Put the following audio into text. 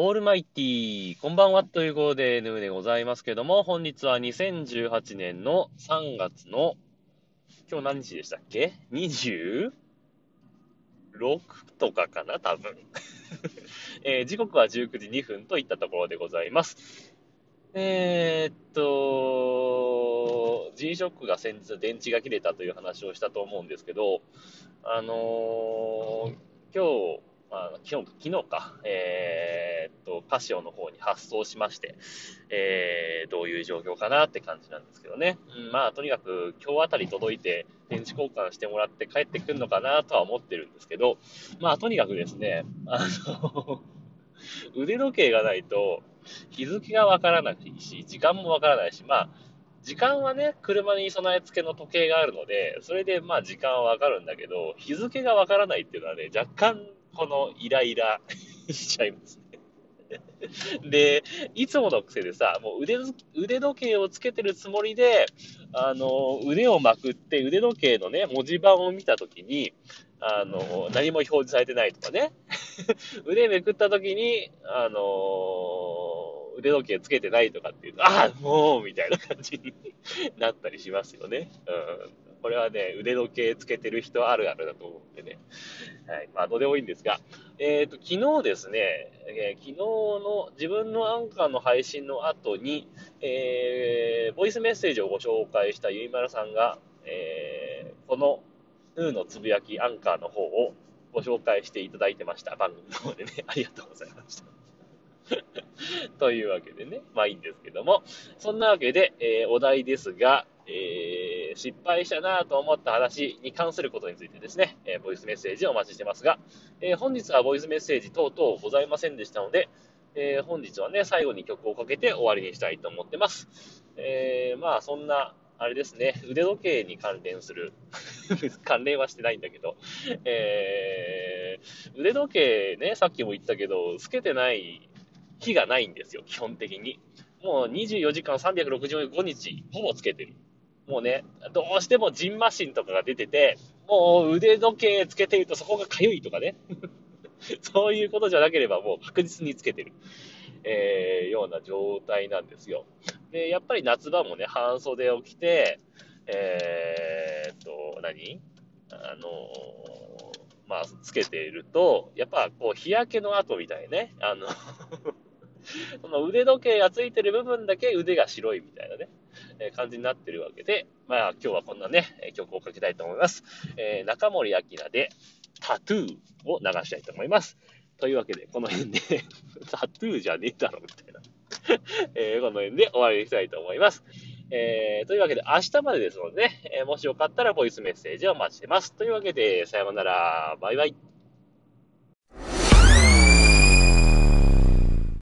オールマイティー、こんばんはということで、ヌーでございますけども、本日は2018年の3月の、今日何日でしたっけ ?26 とかかな多分、えー、時刻は19時2分といったところでございます。えー、っと、G ショックが先日電池が切れたという話をしたと思うんですけど、あのー、今日、あ昨日、昨日か、えー、っと、カシオの方に発送しまして、えー、どういう状況かなって感じなんですけどね。うん、まあ、とにかく今日あたり届いて、電池交換してもらって帰ってくるのかなとは思ってるんですけど、まあ、とにかくですね、あの 腕時計がないと、日付がわからないし、時間もわからないし、まあ、時間はね、車に備え付けの時計があるので、それでまあ時間はわかるんだけど、日付がわからないっていうのはね、若干このイライラ しちゃいますね。で、いつもの癖でさ、もう腕腕時計をつけてるつもりで、あの、腕をまくって腕時計のね、文字盤を見たときに、あの、何も表示されてないとかね。腕めくったときに、あの、腕時計つけてないとかっていうと、ああ、もう、みたいな感じになったりしますよね。うん。これはね、腕時計つけてる人あるあるだと思うんでね。はい。まあ、どうでもいいんですが、えっ、ー、と、昨日ですね、えー、昨日の自分のアンカーの配信の後に、えー、ボイスメッセージをご紹介したゆいまるさんが、えー、この、ヌーのつぶやきアンカーの方をご紹介していただいてました。番組の方でね、ありがとうございました。というわけでね、まあいいんですけども、そんなわけで、えー、お題ですが、えー、失敗したなと思った話に関することについてですね、えー、ボイスメッセージをお待ちしてますが、えー、本日はボイスメッセージ等々ございませんでしたので、え本日はね、最後に曲をかけて終わりにしたいと思ってます。えまあ、そんな、あれですね、腕時計に関連する 関連はしてないんだけど、え腕時計ね、さっきも言ったけど、つけてない日がないんですよ、基本的に。もう24時間365日、ほぼつけてる。もうね、どうしてもジンマシンとかが出てて、もう腕時計つけてるとそこが痒いとかね。そういうことじゃなければもう確実につけてる、えー、ような状態なんですよ。で、やっぱり夏場もね、半袖を着て、えー、っと、何？あのまあ、つけていると、やっぱこう日焼けの跡みたいね、あの その腕時計がついてる部分だけ腕が白いみたいな、え、感じになってるわけで、まあ今日はこんなね、曲をかけたいと思います。えー、中森明菜でタトゥーを流したいと思います。というわけで、この辺で タトゥーじゃねえだろみたいな えー、この辺で終わりにしたいと思います。えー、というわけで、明日までですのでね、えー、もしよかったらボイスメッセージをお待ちしてます。というわけで、さようなら。バイバイ。